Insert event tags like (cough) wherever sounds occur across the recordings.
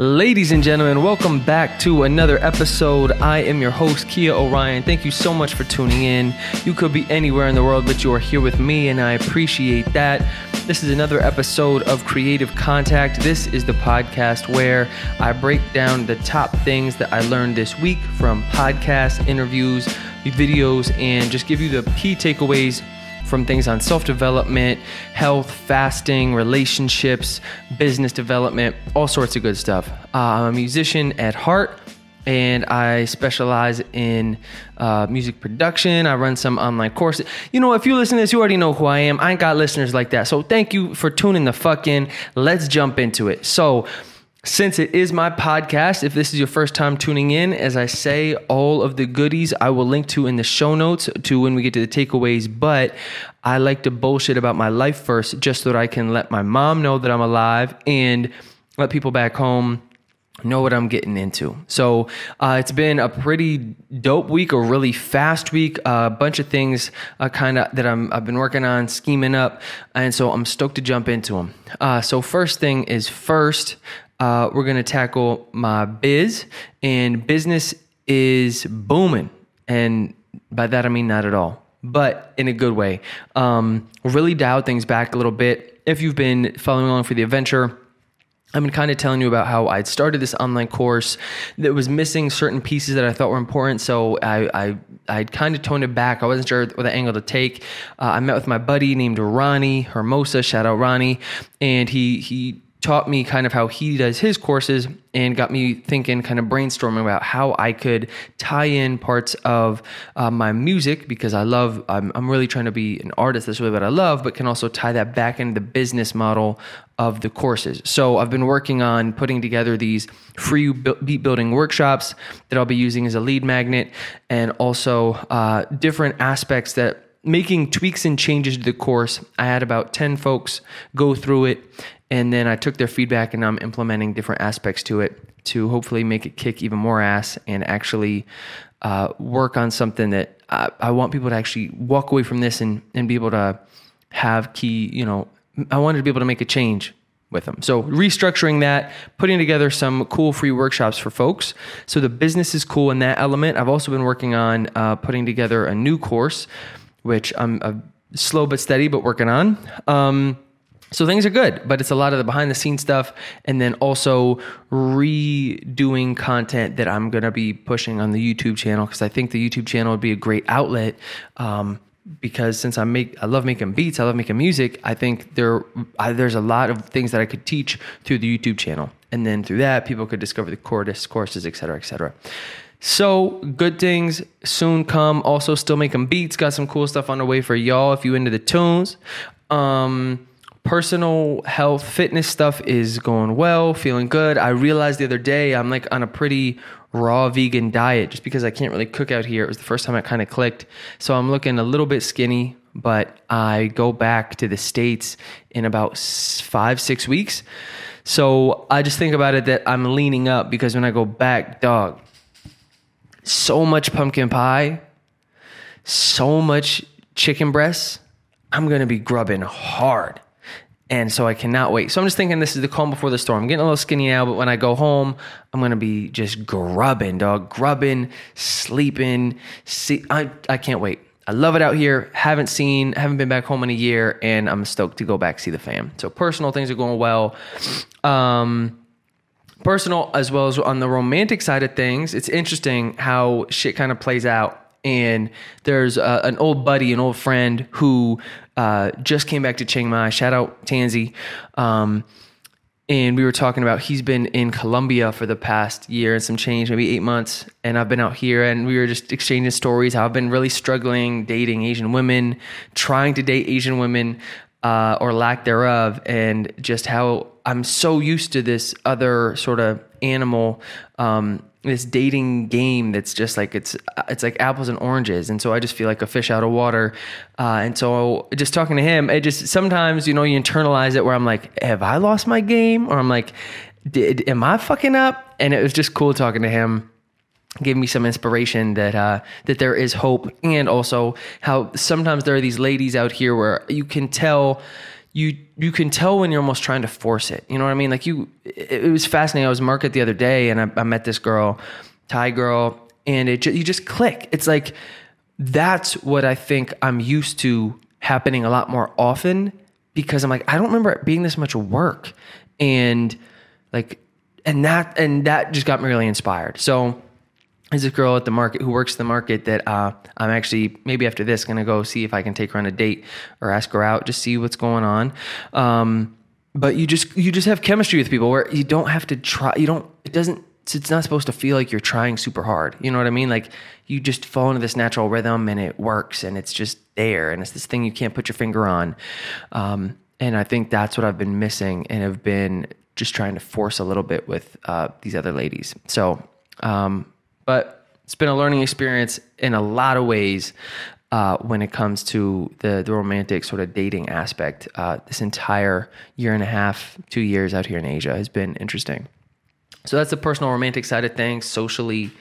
Ladies and gentlemen, welcome back to another episode. I am your host, Kia Orion. Thank you so much for tuning in. You could be anywhere in the world, but you are here with me, and I appreciate that. This is another episode of Creative Contact. This is the podcast where I break down the top things that I learned this week from podcasts, interviews, videos, and just give you the key takeaways from things on self development, health, fasting, relationships, business development, all sorts of good stuff. Uh, I'm a musician at heart. And I specialize in uh, music production. I run some online courses. You know, if you listen to this, you already know who I am. I ain't got listeners like that. So thank you for tuning the fuck in. Let's jump into it. So, since it is my podcast, if this is your first time tuning in, as I say, all of the goodies I will link to in the show notes to when we get to the takeaways. But I like to bullshit about my life first, just so that I can let my mom know that I'm alive and let people back home know what I'm getting into. So uh, it's been a pretty dope week, a really fast week, a bunch of things uh, kind of that I'm I've been working on, scheming up, and so I'm stoked to jump into them. Uh, so first thing is first, uh, we're gonna tackle my biz, and business is booming, and by that I mean not at all, but in a good way. Um, really dialed things back a little bit. If you've been following along for the adventure. I've been kind of telling you about how I'd started this online course that was missing certain pieces that I thought were important. So I, I I'd kind of toned it back. I wasn't sure what angle to take. Uh, I met with my buddy named Ronnie Hermosa. Shout out Ronnie, and he he taught me kind of how he does his courses and got me thinking, kind of brainstorming about how I could tie in parts of uh, my music because I love, I'm, I'm really trying to be an artist. That's really what I love, but can also tie that back into the business model of the courses. So I've been working on putting together these free beat building workshops that I'll be using as a lead magnet and also uh, different aspects that making tweaks and changes to the course. I had about 10 folks go through it and then I took their feedback and I'm implementing different aspects to it to hopefully make it kick even more ass and actually uh, work on something that I, I, want people to actually walk away from this and, and be able to have key, you know, I wanted to be able to make a change with them. So restructuring that, putting together some cool free workshops for folks. So the business is cool in that element. I've also been working on uh, putting together a new course, which I'm uh, slow but steady, but working on. Um, so things are good, but it's a lot of the behind the scenes stuff and then also redoing content that I'm going to be pushing on the YouTube channel because I think the YouTube channel would be a great outlet. Um, because since I make, I love making beats, I love making music. I think there, I, there's a lot of things that I could teach through the YouTube channel, and then through that, people could discover the courses, courses, et cetera, et cetera. So good things soon come. Also, still making beats. Got some cool stuff on the way for y'all if you into the tunes. Um, personal health fitness stuff is going well feeling good. I realized the other day i'm like on a pretty raw vegan diet just because i can't really cook out here. It was the first time I kind of clicked. So i'm looking a little bit skinny but i go back to the states in about five six weeks. So i just think about it that i'm leaning up because when i go back dog so much pumpkin pie so much chicken breasts i'm gonna be grubbing hard and so I cannot wait. So I'm just thinking this is the calm before the storm. I'm getting a little skinny now, but when I go home, I'm gonna be just grubbing, dog, grubbing, sleeping. See, I I can't wait. I love it out here. Haven't seen, haven't been back home in a year, and I'm stoked to go back see the fam. So personal things are going well. Um, personal as well as on the romantic side of things. It's interesting how shit kind of plays out and there's uh, an old buddy, an old friend who uh, just came back to Chiang Mai. Shout out Tanzi. Um, and we were talking about he's been in Colombia for the past year and some change, maybe eight months. And I've been out here and we were just exchanging stories how I've been really struggling dating Asian women, trying to date Asian women uh, or lack thereof, and just how I'm so used to this other sort of animal um, this dating game that's just like it's it's like apples and oranges. And so i just feel like a fish out of water. Uh, and so just talking to him it just sometimes you know you internalize it where i'm like have i lost my game? Or i'm like did am i fucking up? And it was just cool talking to him. Gave me some inspiration that uh, that there is hope. And also how sometimes there are these ladies out here where you can tell you you can tell when you're almost trying to force it. You know what I mean? Like you, it, it was fascinating. I was market the other day, and I, I met this girl, Thai girl, and it you just click. It's like that's what I think I'm used to happening a lot more often because I'm like I don't remember it being this much work, and like and that and that just got me really inspired. So there's a girl at the market who works the market that uh, I'm actually maybe after this gonna go see if I can take her on a date or ask her out, just see what's going on. Um, but you just you just have chemistry with people where you don't have to try. You don't. It doesn't. It's not supposed to feel like you're trying super hard. You know what I mean? Like you just fall into this natural rhythm and it works and it's just there and it's this thing you can't put your finger on. Um, and I think that's what I've been missing and have been just trying to force a little bit with uh, these other ladies. So um, but it's been a learning experience in a lot of ways uh, when it comes to the, the romantic sort of dating aspect. Uh, this entire year and a half, two years out here in Asia has been interesting. So that's the personal romantic side of things. Socially,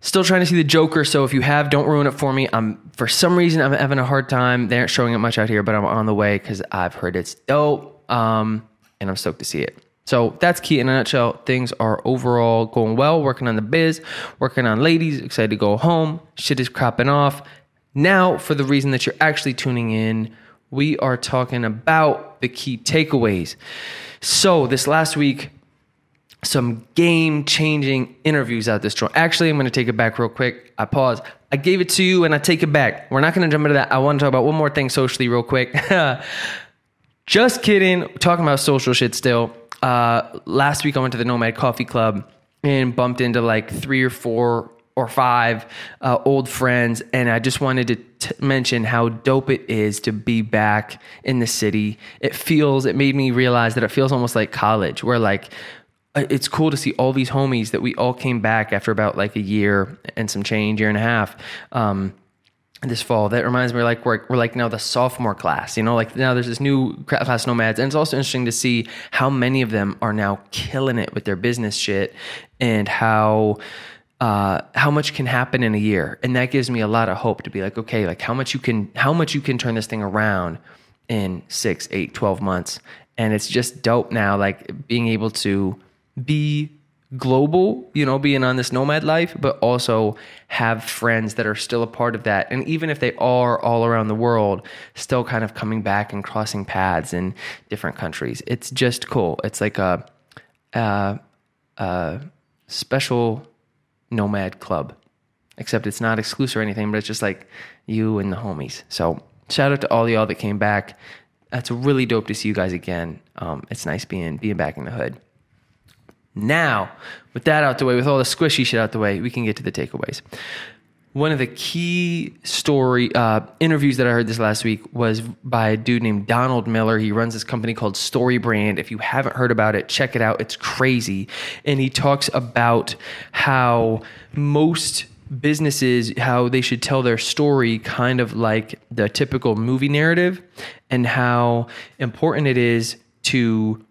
still trying to see the Joker. So if you have, don't ruin it for me. I'm for some reason I'm having a hard time. They aren't showing it much out here, but I'm on the way because I've heard it's dope, um, and I'm stoked to see it. So that's key in a nutshell. Things are overall going well, working on the biz, working on ladies, excited to go home. Shit is cropping off. Now, for the reason that you're actually tuning in, we are talking about the key takeaways. So, this last week, some game changing interviews out this joint. Actually, I'm going to take it back real quick. I pause. I gave it to you and I take it back. We're not going to jump into that. I want to talk about one more thing socially, real quick. (laughs) Just kidding. Talking about social shit still uh, last week I went to the Nomad Coffee Club and bumped into like three or four or five uh, old friends, and I just wanted to t- mention how dope it is to be back in the city. It feels, it made me realize that it feels almost like college, where like uh, it's cool to see all these homies that we all came back after about like a year and some change, year and a half. Um, this fall. That reminds me, like we're, we're like now the sophomore class, you know, like now there's this new class nomads, and it's also interesting to see how many of them are now killing it with their business shit, and how uh, how much can happen in a year, and that gives me a lot of hope to be like, okay, like how much you can how much you can turn this thing around in six, eight, 12 months, and it's just dope now, like being able to be global, you know, being on this nomad life, but also have friends that are still a part of that. And even if they are all around the world, still kind of coming back and crossing paths in different countries. It's just cool. It's like a, a, a special nomad club, except it's not exclusive or anything, but it's just like you and the homies. So shout out to all y'all that came back. That's really dope to see you guys again. Um, it's nice being being back in the hood. Now, with that out the way, with all the squishy shit out the way, we can get to the takeaways. One of the key story uh, interviews that I heard this last week was by a dude named Donald Miller. He runs this company called Story Brand. If you haven't heard about it, check it out. It's crazy. And he talks about how most businesses how they should tell their story kind of like the typical movie narrative and how important it is to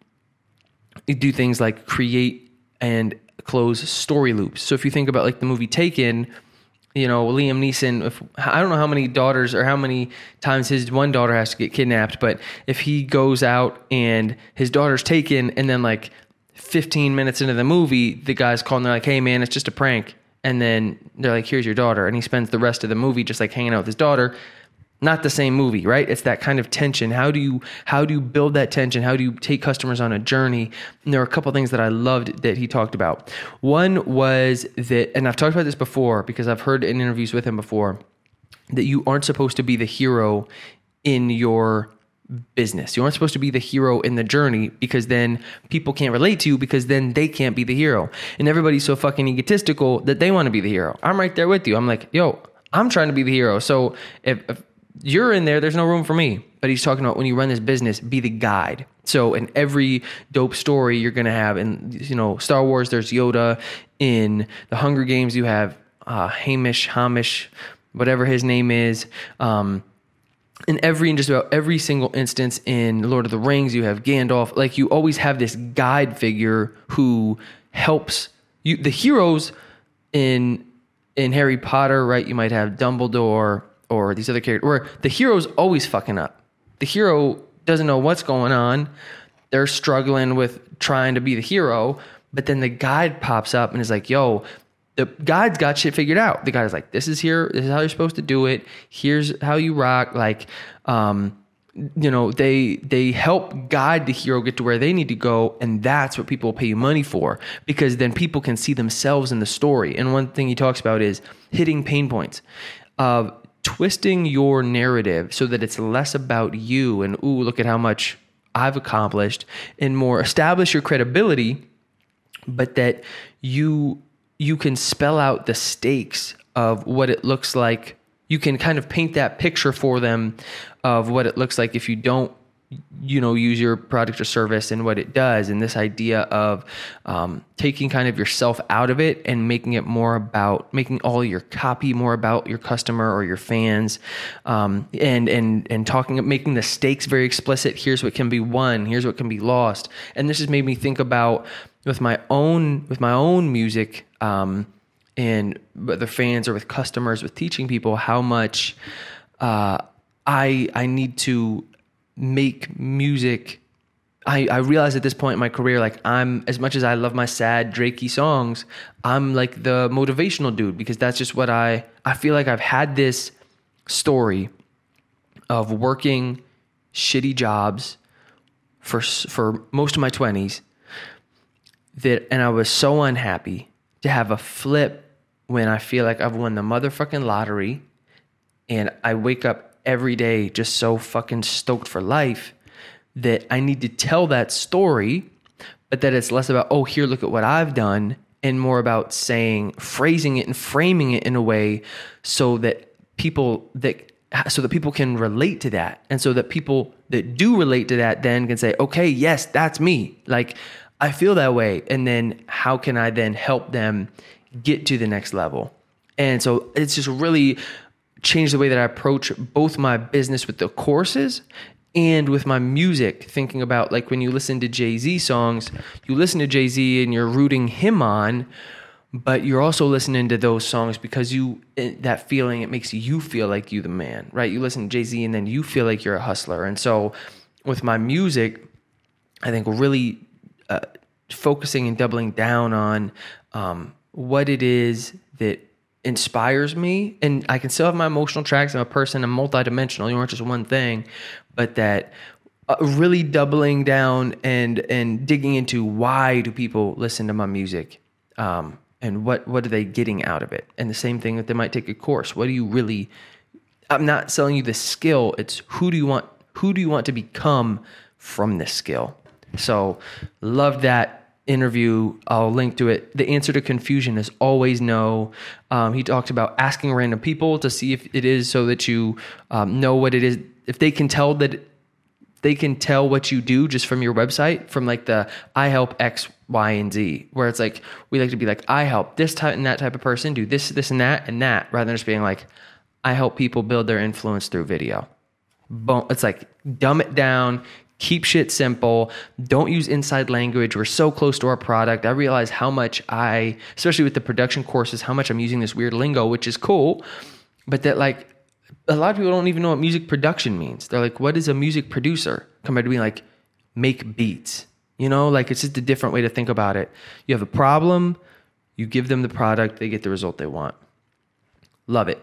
do things like create and close story loops. So if you think about like the movie Taken, you know, Liam Neeson, if, I don't know how many daughters or how many times his one daughter has to get kidnapped, but if he goes out and his daughter's taken and then like 15 minutes into the movie, the guy's calling, they're like, hey man, it's just a prank. And then they're like, here's your daughter. And he spends the rest of the movie just like hanging out with his daughter not the same movie right it's that kind of tension how do you how do you build that tension how do you take customers on a journey and there are a couple things that i loved that he talked about one was that and i've talked about this before because i've heard in interviews with him before that you aren't supposed to be the hero in your business. You aren't supposed to be the hero in the journey because then people can't relate to you because then they can't be the hero. And everybody's so fucking egotistical that they want to be the hero. I'm right there with you. I'm like, yo, I'm trying to be the hero. So if, if you're in there, there's no room for me. But he's talking about when you run this business, be the guide. So in every dope story you're gonna have, in you know Star Wars, there's Yoda. In the Hunger Games, you have uh, Hamish, Hamish, whatever his name is. Um, in every in just about every single instance in Lord of the Rings, you have Gandalf. Like you always have this guide figure who helps you. The heroes in in Harry Potter, right? You might have Dumbledore or these other characters, where the hero's always fucking up. The hero doesn't know what's going on. They're struggling with trying to be the hero, but then the guide pops up and is like, "Yo, the guide's got shit figured out." The guy's like, "This is here. This is how you're supposed to do it. Here's how you rock." Like, um, you know they they help guide the hero get to where they need to go and that's what people pay you money for because then people can see themselves in the story and one thing he talks about is hitting pain points of twisting your narrative so that it's less about you and ooh look at how much i've accomplished and more establish your credibility but that you you can spell out the stakes of what it looks like. You can kind of paint that picture for them of what it looks like if you don't you know use your product or service and what it does. And this idea of um, taking kind of yourself out of it and making it more about making all your copy more about your customer or your fans um, and and and talking making the stakes very explicit. Here's what can be won. Here's what can be lost. And this has made me think about with my own with my own music um, and whether fans or with customers with teaching people how much uh, I I need to make music. I, I realize at this point in my career, like I'm as much as I love my sad Drakey songs, I'm like the motivational dude because that's just what I I feel like I've had this story of working shitty jobs for for most of my 20s that and I was so unhappy to have a flip when I feel like I've won the motherfucking lottery and I wake up every day just so fucking stoked for life that I need to tell that story, but that it's less about, oh, here, look at what I've done, and more about saying, phrasing it and framing it in a way so that people that so that people can relate to that. And so that people that do relate to that then can say okay yes that's me. Like i feel that way. And then how can i then help them get to the next level. And so it's just really changed the way that I approach both my business with the courses and with my music, thinking about like when you listen to Jay Z songs, you listen to Jay Z and you're rooting him on, but you're also listening to those songs because you, eh, that feeling, it makes you feel like you the man, right? You listen to Jay Z and then you feel like you're a hustler. And so with my music, I think really uh, focusing and doubling down on um, what it is that inspires me and I can still have my emotional tracks. I'm a person, I'm multidimensional. You aren't just one thing, but that uh, really doubling down and and digging into why do people listen to my music, um, and what what are they getting out of it? And the same thing that they might take a course. What do you really? I'm not selling you the skill. It's who do you want? Who do you want to become from this skill? So, love that interview. I'll link to it. The answer to confusion is always no. Um, he talks about asking random people to see if it is so that you um, know what it is. If they can tell that they can tell what you do just from your website, from like the I help X, Y, and Z, where it's like we like to be like I help this type and that type of person do this, this, and that, and that, rather than just being like I help people build their influence through video. Boom. It's like dumb it down, keep shit simple. Don't use inside language. We're so close to our product. I realize how much i especially with the production courses how much i'm using this weird lingo which is cool but that like a lot of people don't even know what music production means. They're like what is a music producer? Compared to being like make beats. You know like it's just a different way to think about it. You have a problem you give them the product they get the result they want. Love it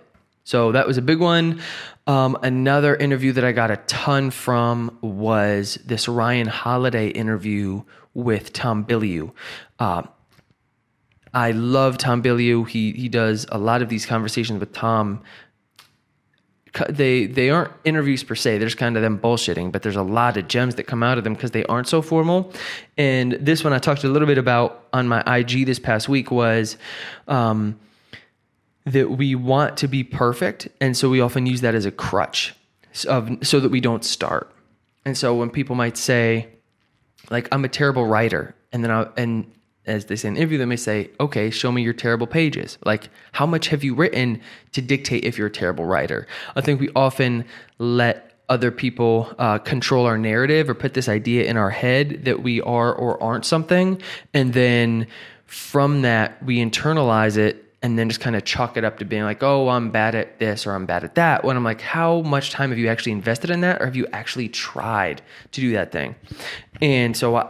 so that was a big one. Um, another interview that I got a ton from was this Ryan Holiday interview with Tom Bilyeu. Uh, I love Tom Bilyeu. He he does a lot of these conversations with Tom. They they aren't interviews per se. There's kind of them bullshitting, but there's a lot of gems that come out of them because they aren't so formal. And this one I talked a little bit about on my IG this past week was. Um, that we want to be perfect. And so we often use that as a crutch of, so that we don't start. And so when people might say, like, I'm a terrible writer, and then I, and as they say in interview, they may say, okay, show me your terrible pages. Like, how much have you written to dictate if you're a terrible writer? I think we often let other people uh, control our narrative or put this idea in our head that we are or aren't something. And then from that, we internalize it and then just kind of chalk it up to being like, oh, I'm bad at this or I'm bad at that. When I'm like, how much time have you actually invested in that, or have you actually tried to do that thing? And so I,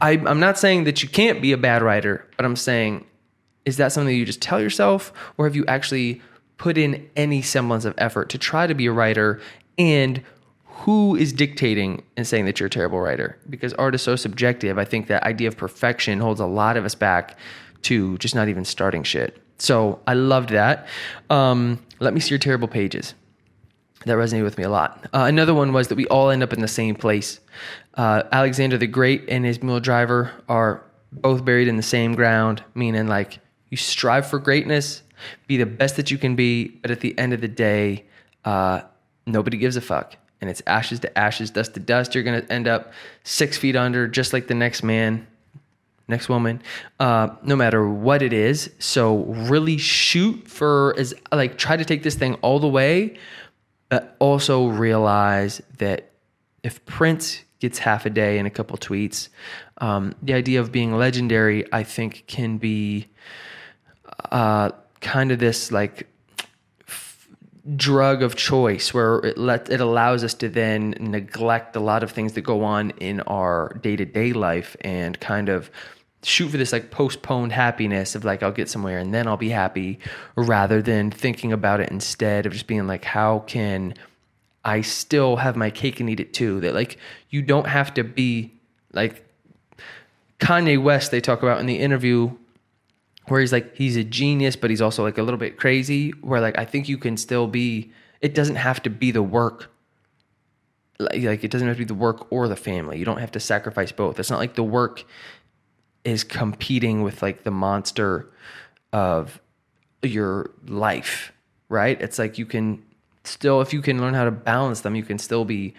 I, I'm not saying that you can't be a bad writer, but I'm saying, is that something you just tell yourself, or have you actually put in any semblance of effort to try to be a writer and who is dictating and saying that you're a terrible writer because art is so subjective i think that idea of perfection holds a lot of us back to just not even starting shit so i loved that. Um, let me see your terrible pages. That resonated with me a lot. Uh, another one was that we all end up in the same place. Uh, alexander the great and his mule driver are both buried in the same ground meaning like you strive for greatness be the best that you can be but at the end of the day uh, nobody gives a fuck. And it's ashes to ashes, dust to dust. You're going to end up six feet under, just like the next man, next woman, uh, no matter what it is. So really shoot for as like try to take this thing all the way, but also realize that if Prince gets half a day and a couple tweets, um, the idea of being legendary, I think, can be uh, kind of this like drug of choice where it let it allows us to then neglect a lot of things that go on in our day-to-day life and kind of shoot for this like postponed happiness of like I'll get somewhere and then I'll be happy rather than thinking about it instead of just being like how can I still have my cake and eat it too? That like you don't have to be like Kanye West they talk about in the interview where he's like he's a genius but he's also like a little bit crazy where like i think you can still be it doesn't have to be the work. Like, like it doesn't have to be the work or the family. You don't have to sacrifice both. It's not like the work is competing with like the monster of your life right it's like you can still if you can learn how to balance them you can still be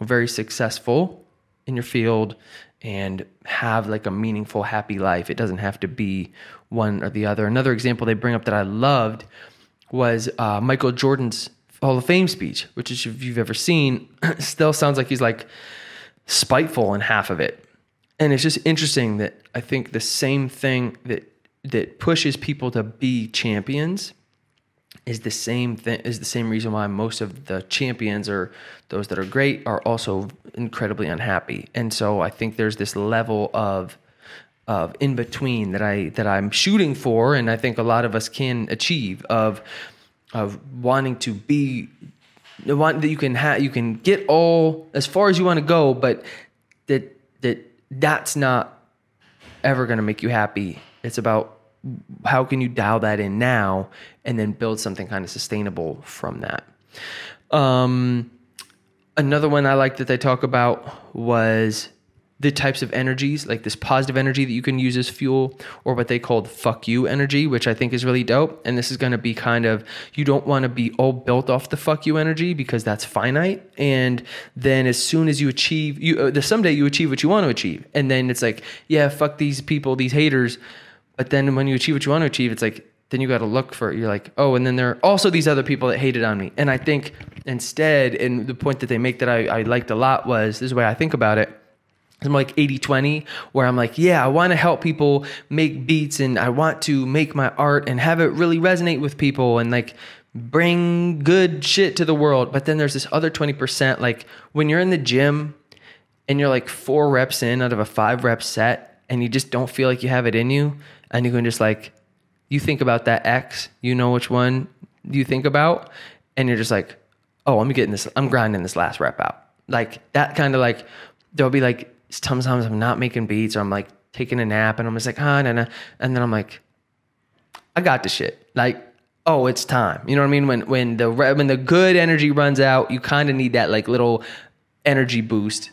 very successful in your field and have like a meaningful, happy life. It doesn't have to be one or the other. Another example they bring up that I loved was uh, Michael Jordan's Hall of Fame speech, which if you've ever seen, (clears throat) still sounds like he's like spiteful in half of it. And it's just interesting that I think the same thing that that pushes people to be champions is the same thing is the same reason why most of the champions or those that are great are also incredibly unhappy. And so I think there's this level of of in between that I that I'm shooting for and I think a lot of us can achieve of of wanting to be one that you can have you can get all as far as you want to go but that that that's not ever going to make you happy. It's about how can you dial that in now and then build something kind of sustainable from that. Um, another one I like that they talk about was the types of energies, like this positive energy that you can use as fuel, or what they called fuck you energy, which I think is really dope. And this is going to be kind of, you don't want to be all built off the fuck you energy because that's finite. And then as soon as you achieve, you, uh, someday you achieve what you want to achieve. And then it's like, yeah, fuck these people, these haters. But then when you achieve what you want to achieve, it's like, then you got to look for you're like oh and then there are also these other people that hated on me and i think instead and the point that they make that i, I liked a lot was this is the way i think about it i'm like 80-20 where i'm like yeah i want to help people make beats and i want to make my art and have it really resonate with people and like bring good shit to the world but then there's this other 20% like when you're in the gym and you're like four reps in out of a five rep set and you just don't feel like you have it in you and you can just like you think about that X, you know which one you think about, and you're just like, oh, I'm getting this, I'm grinding this last rep out. Like that kind of like, there'll be like sometimes I'm not making beats or I'm like taking a nap and I'm just like, ah, nah, nah. and then I'm like, I got the shit. Like, oh, it's time. You know what I mean? When when the when the good energy runs out, you kind of need that like little energy boost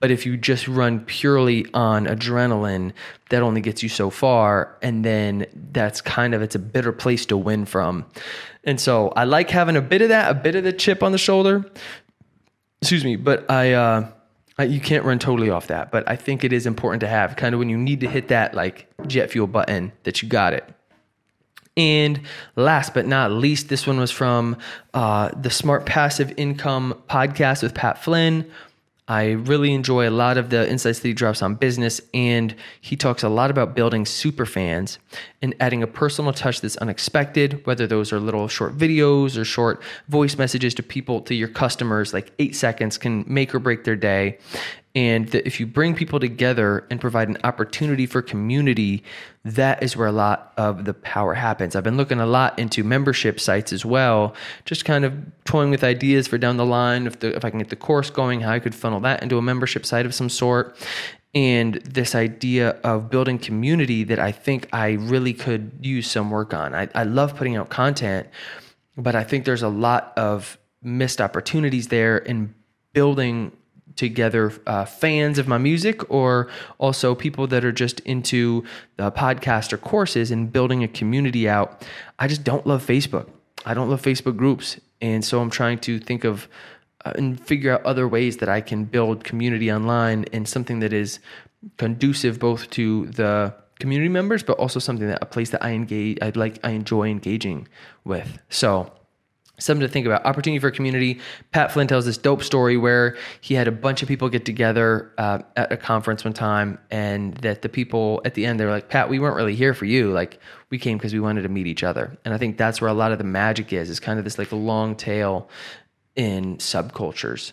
but if you just run purely on adrenaline, that only gets you so far. And then that's kind of, it's a bitter place to win from. And so I like having a bit of that, a bit of the chip on the shoulder. Excuse me. But I, uh, you can't run totally off that. But I think it is important to have kind of when you need to hit that like jet fuel button that you got it. And last but not least, this one was from uh, the Smart Passive Income podcast with Pat Flynn. I really enjoy a lot of the insights that he drops on business, and he talks a lot about building super fans and adding a personal touch that's unexpected, whether those are little short videos or short voice messages to people, to your customers, like eight seconds can make or break their day. And that if you bring people together and provide an opportunity for community, that is where a lot of the power happens. I've been looking a lot into membership sites as well, just kind of toying with ideas for down the line. If, the, if I can get the course going, how I could funnel that into a membership site of some sort. And this idea of building community that I think I really could use some work on. I, I love putting out content, but I think there's a lot of missed opportunities there in building together uh, fans of my music or also people that are just into the podcast or courses and building a community out. I just don't love Facebook. I don't love Facebook groups. And so I'm trying to think of uh, and figure out other ways that I can build community online and something that is conducive both to the community members, but also something that a place that I engage, I like, I enjoy engaging with. So something to think about. Opportunity for community. Pat Flynn tells this dope story where he had a bunch of people get together uh, at a conference one time, and that the people at the end they were like, "Pat, we weren't really here for you. Like, we came because we wanted to meet each other." And I think that's where a lot of the magic is. Is kind of this like long tail in subcultures.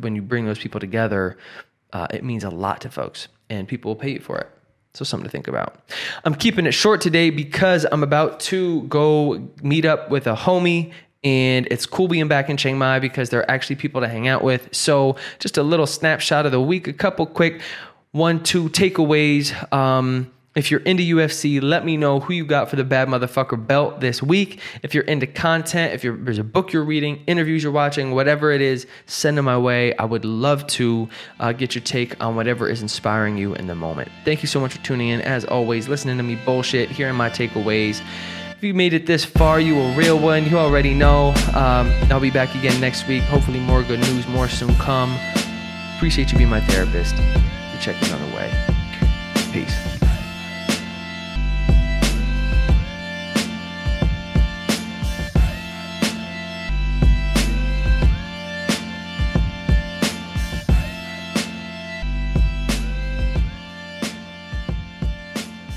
When you bring those people together, uh, it means a lot to folks, and people will pay you for it. So, something to think about. I'm keeping it short today because I'm about to go meet up with a homie and it's cool being back in Chiang Mai because there are actually people to hang out with. So, just a little snapshot of the week, a couple quick one, two takeaways. Um, if you're into UFC, let me know who you got for the Bad Motherfucker belt this week. If you're into content, if there's a book you're reading, interviews you're watching, whatever it is, send them my way. I would love to uh, get your take on whatever is inspiring you in the moment. Thank you so much for tuning in. As always, listening to me bullshit, hearing my takeaways. If you made it this far, you a real one. You already know. Um, I'll be back again next week. Hopefully, more good news, more soon come. Appreciate you being my therapist. You're checking on the way. Peace.